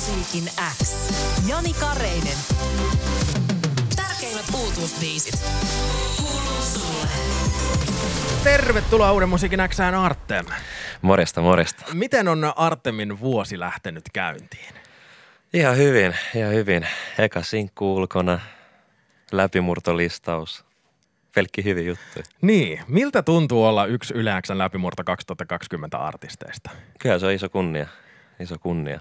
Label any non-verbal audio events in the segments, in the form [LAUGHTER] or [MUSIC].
Musiikin X. Jani Kareinen. Tärkeimmät uutuusbiisit. Kuuluu sulle. Tervetuloa Uuden musiikin Xään Artem. Morjesta, morjesta. Miten on Artemin vuosi lähtenyt käyntiin? Ihan hyvin, ihan hyvin. Eka sinkku ulkona, läpimurtolistaus. Pelkki hyvin juttu. Niin, miltä tuntuu olla yksi Yle Xn läpimurto 2020 artisteista? Kyllä se on iso kunnia, iso kunnia,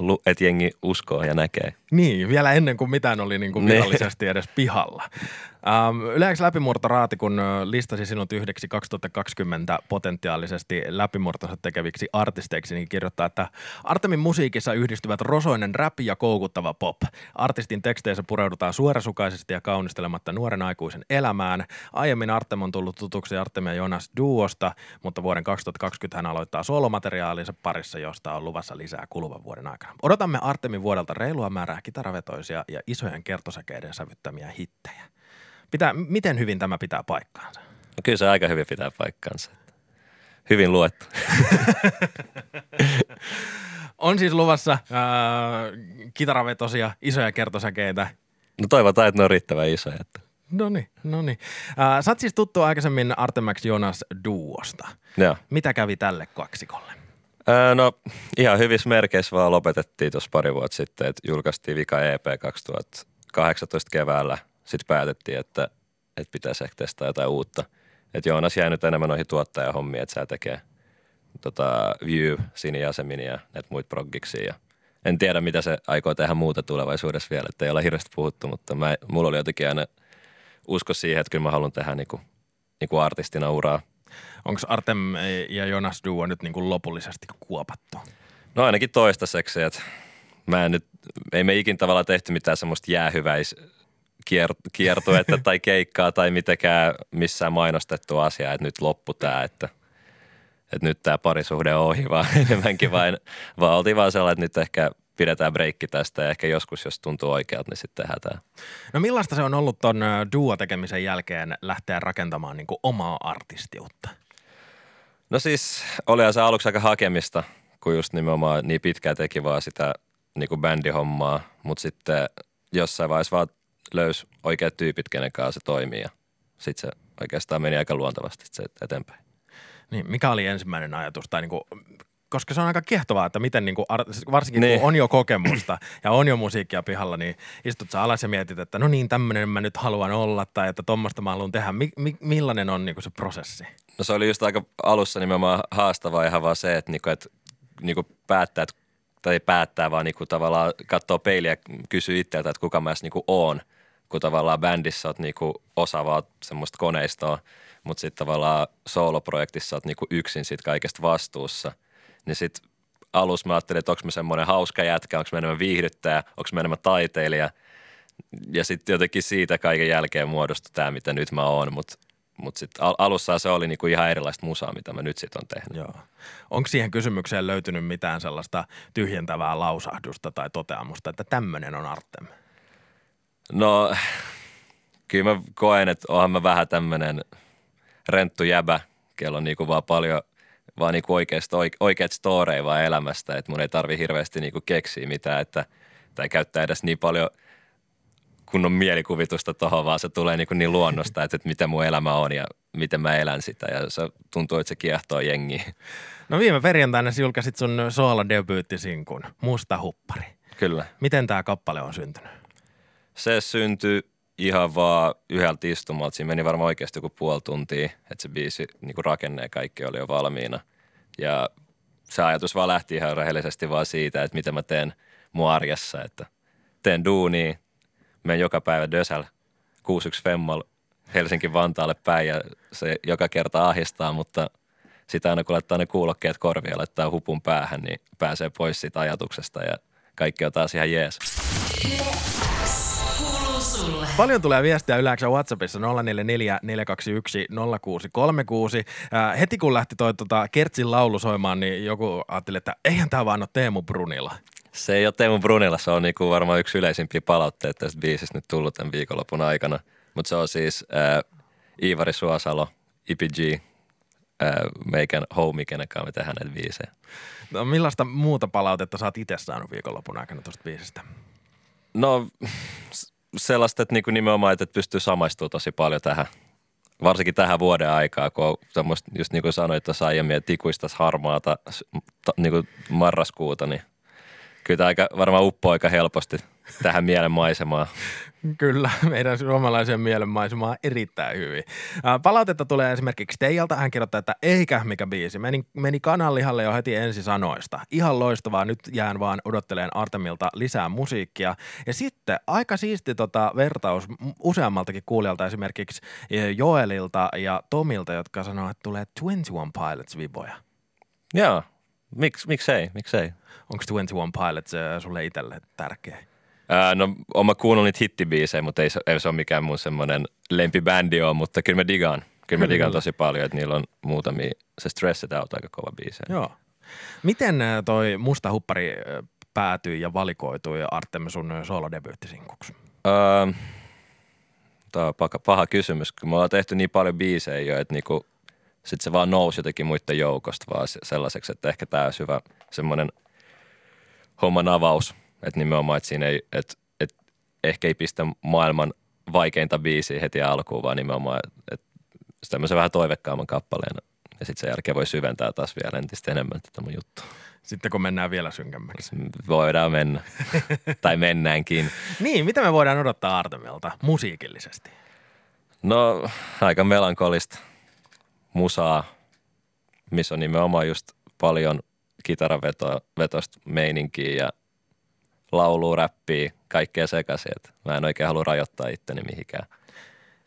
että et jengi uskoo ja näkee. Niin, vielä ennen kuin mitään oli niin kuin virallisesti edes pihalla. Ähm, Yleensä läpimurto raati, kun listasi sinut yhdeksi 2020 potentiaalisesti läpimurtonsa tekeviksi artisteiksi, niin kirjoittaa, että Artemin musiikissa yhdistyvät rosoinen rap ja koukuttava pop. Artistin teksteissä pureudutaan suorasukaisesti ja kaunistelematta nuoren aikuisen elämään. Aiemmin Artem on tullut tutuksi Artem ja Jonas duosta, mutta vuoden 2020 hän aloittaa solomateriaalinsa parissa, josta on luvassa lisää kuluvan vuoden aikana. Odotamme Artemin vuodelta reilua määrää kitaravetoisia ja isojen kertosäkeiden sävyttämiä hittejä. Pitää, miten hyvin tämä pitää paikkaansa? No kyllä se aika hyvin pitää paikkaansa. Hyvin luettu. [LAUGHS] On siis luvassa ää, kitaravetosia, isoja kertosäkeitä. No toivotaan, että ne on riittävän isoja. No niin, no niin. Ää, Sä oot siis tuttu aikaisemmin Artemax Jonas duosta. Joo. Mitä kävi tälle kaksikolle? Öö, no ihan hyvissä merkeissä vaan lopetettiin tuossa pari vuotta sitten, että julkaistiin vika EP 2018 keväällä. Sitten päätettiin, että, että pitäisi ehkä testaa jotain uutta. Että Joonas jäi nyt enemmän noihin tuottajahommiin, että sä tekee tota, View, Sini Jasemin ja näitä muita proggiksia. Ja en tiedä, mitä se aikoo tehdä muuta tulevaisuudessa vielä, että ei ole hirveästi puhuttu, mutta mä, mulla oli jotenkin aina usko siihen, että kyllä mä haluan tehdä niinku, niinku artistina uraa. Onko Artem ja Jonas duo nyt niin kuin lopullisesti kuopattu? No ainakin toistaiseksi, että mä en nyt, ei me ikin tavallaan tehty mitään semmoista jäähyväis kier- kiertuetta tai keikkaa tai mitenkään missään mainostettu asiaa, että nyt loppu tää, että, että nyt tämä parisuhde on ohi, vaan [LAUGHS] enemmänkin vain, vaan oltiin vaan sellainen, että nyt ehkä pidetään breikki tästä ja ehkä joskus, jos tuntuu oikealta, niin sitten tehdään tämä. No millaista se on ollut ton duo-tekemisen jälkeen lähteä rakentamaan niin omaa artistiutta? No siis olihan se aluksi aika hakemista, kun just nimenomaan niin pitkään teki vaan sitä niin kuin bändihommaa, mutta sitten jossain vaiheessa vaan löysi oikeat tyypit, kenen kanssa se toimii ja sitten se oikeastaan meni aika luontevasti se eteenpäin. Niin, mikä oli ensimmäinen ajatus? Tai niin kuin, koska se on aika kiehtovaa, että miten niin kuin, varsinkin Niin. kun on jo kokemusta ja on jo musiikkia pihalla, niin istut sä alas ja mietit, että no niin, tämmöinen mä nyt haluan olla tai että tommoista mä haluan tehdä. Mi- mi- millainen on niin kuin se prosessi? No se oli just aika alussa nimenomaan haastavaa ihan vaan se, että, niinku, että niinku päättää, että, tai päättää, vaan niinku tavallaan katsoo peiliä ja kysyy itseltä, että kuka mä edes niinku oon. Kun tavallaan bändissä oot niinku osa vaan semmoista koneistoa, mutta sitten tavallaan sooloprojektissa oot niinku yksin siitä kaikesta vastuussa. Niin sitten alussa mä ajattelin, että onko mä semmoinen hauska jätkä, onko mä enemmän viihdyttäjä, onko mä enemmän taiteilija. Ja sitten jotenkin siitä kaiken jälkeen muodostui tämä, mitä nyt mä oon, mutta mutta sitten al- alussa se oli niinku ihan erilaista musaa, mitä mä nyt sitten on tehnyt. Joo. Onko siihen kysymykseen löytynyt mitään sellaista tyhjentävää lausahdusta tai toteamusta, että tämmöinen on Artem? No, kyllä mä koen, että onhan mä vähän tämmönen renttu jäbä, kello on niinku vaan paljon vaan niinku oikeasta, oike- oikeat storeja vaan elämästä, että mun ei tarvi hirveästi niinku keksiä mitään, että, tai käyttää edes niin paljon kunnon mielikuvitusta tuohon, vaan se tulee niinku niin luonnosta, että, että mitä mun elämä on ja miten mä elän sitä ja se tuntuu, että se kiehtoo jengiä. No viime perjantaina sä julkaisit sun soolo-debyyttisinkun, Musta huppari. Kyllä. Miten tämä kappale on syntynyt? Se syntyi ihan vaan yhdeltä istumalta. Siinä meni varmaan oikeasti joku puoli tuntia, että se biisi niin kuin rakenne ja kaikki oli jo valmiina. Ja se ajatus vaan lähti ihan rehellisesti vaan siitä, että mitä mä teen mun arjessa. Että teen duunia, menen joka päivä Dösäl 61 Femmal Helsinki-Vantaalle päin ja se joka kerta ahistaa, mutta sitä aina kun laittaa ne kuulokkeet korviin ja laittaa hupun päähän, niin pääsee pois siitä ajatuksesta ja kaikki on taas ihan jees. Sulle. Paljon tulee viestiä yleensä WhatsAppissa 044 421 0636. Äh, heti kun lähti toi tota, Kertsin laulu soimaan, niin joku ajatteli, että eihän tämä vaan ole Teemu Brunilla. Se ei ole Teemu Brunilla, se on niinku varmaan yksi yleisimpiä palautteita tästä biisistä nyt tullut tämän viikonlopun aikana. Mutta se on siis äh, Iivari Suosalo, IPG, ää, meikän homie, kenen kanssa me tehdään näitä biisejä. No, millaista muuta palautetta sä oot itse saanut viikonlopun aikana tuosta biisistä? No sellaista, että niinku nimenomaan, että pystyy samaistumaan tosi paljon tähän, varsinkin tähän vuoden aikaa, kun on semmoista, just niin kuin sanoit tuossa aiemmin, että ikuista harmaata ta, niin kuin marraskuuta, niin kyllä tämä aika, varmaan uppoo aika helposti tähän mielenmaisemaan. Kyllä, meidän suomalaisen mielenmaisemaa erittäin hyvin. Palautetta tulee esimerkiksi Teijalta. Hän kirjoittaa, että eikä mikä biisi. Meni, meni kananlihalle jo heti ensi sanoista. Ihan loistavaa. Nyt jään vaan odotteleen Artemilta lisää musiikkia. Ja sitten aika siisti tota vertaus useammaltakin kuulijalta, esimerkiksi e, Joelilta ja Tomilta, jotka sanoo, että tulee 21 Pilots viboja. Joo, Miks, miksei, miksei. Onko 21 Pilots sulle itselle tärkeä? Ää, no, oon mä kuunnellut niitä hittibiisejä, mutta ei se, ei se ole mikään mun semmoinen lempibändi on, mutta kyllä mä digaan. Kyllä mä digaan tosi paljon, että niillä on muutamia, se Stressed Out aika kova biisi. Joo. Miten toi Musta huppari ää, päätyi ja valikoitui Artem sun soolodebyyttisinkuksi? Öö, Tämä on paha, paha kysymys, kun me ollaan tehty niin paljon biisejä jo, että niinku, sit se vaan nousi jotenkin muiden joukosta vaan se- sellaiseksi, että ehkä tämä olisi hyvä semmoinen homman avaus, että nimenomaan, että siinä ei, että, että ehkä ei pistä maailman vaikeinta biisiä heti alkuun, vaan nimenomaan, että tämmöisen vähän toivekkaamman kappaleen ja sitten sen jälkeen voi syventää taas vielä entistä enemmän tätä mun juttua. Sitten kun mennään vielä synkemmäksi. Voidaan mennä, [LAUGHS] tai mennäänkin. Niin, mitä me voidaan odottaa Artemilta musiikillisesti? No, aika melankolista musaa, missä on nimenomaan just paljon kitaravetosta meininkiä ja laulua, räppiä, kaikkea sekaisin. Et mä en oikein halua rajoittaa itteni mihinkään.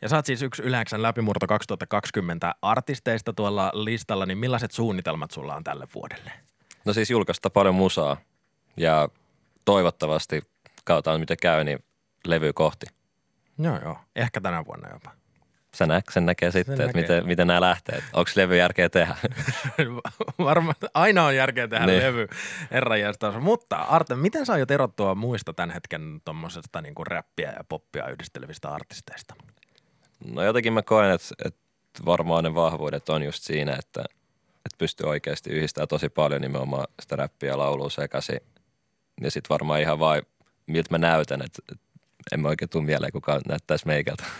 Ja sä oot siis yksi Yläksän läpimurto 2020 artisteista tuolla listalla, niin millaiset suunnitelmat sulla on tälle vuodelle? No siis julkaista paljon musaa ja toivottavasti kautta mitä käy, niin levy kohti. Joo, joo. Ehkä tänä vuonna jopa. Sen, nä- sen näkee sitten, Sen että näkee. miten, miten nämä lähtee. Onko levy järkeä tehdä? [LAUGHS] Varmaan aina on järkeä tehdä Niin. levy herranjestas. Mutta Artem, miten sä aiot erottua muista tämän hetken tuommoisesta niin kuin räppiä ja poppia yhdistelevistä artisteista? No jotenkin mä koen, että, että varmaan ne vahvuudet on just siinä, että, että pystyy oikeasti yhdistämään tosi paljon nimenomaan sitä räppiä ja laulua sekaisin. Ja sitten varmaan ihan vaan, miltä mä näytän, että, että en mä oikein tule mieleen, kuka näyttäisi meikältä. [LAUGHS]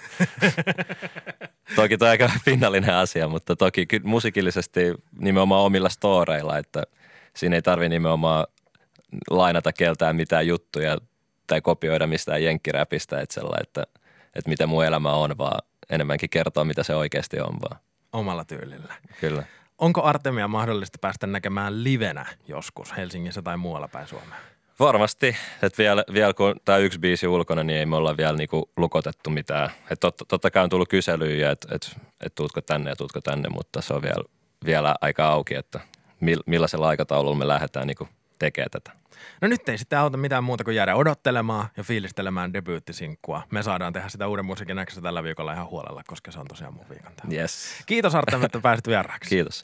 toki toi aika [LAUGHS] pinnallinen asia, mutta toki kyllä musiikillisesti nimenomaan omilla storeilla, että siinä ei tarvi nimenomaan lainata keltään mitään juttuja tai kopioida mistään jenkkiräpistä, että, sellainen, että, että mitä mun elämä on, vaan enemmänkin kertoa, mitä se oikeasti on vaan. Omalla tyylillä. Kyllä. Onko Artemia mahdollista päästä näkemään livenä joskus Helsingissä tai muualla päin Suomea? Varmasti, että vielä, vielä kun tämä yksi biisi ulkona, niin ei me olla vielä niinku lukotettu mitään. Et totta, totta kai on tullut kyselyjä, että et, et tuutko tänne ja tuutko tänne, mutta se on vielä, vielä aika auki, että mill, millaisella aikataululla me lähdetään niinku tekemään tätä. No nyt ei sitten auta mitään muuta kuin jäädä odottelemaan ja fiilistelemään debyyttisinkkua. Me saadaan tehdä sitä uuden musiikin näköistä tällä viikolla ihan huolella, koska se on tosiaan mun viikon täällä. Yes. Kiitos Artem, että pääsit vieraaksi. Kiitos.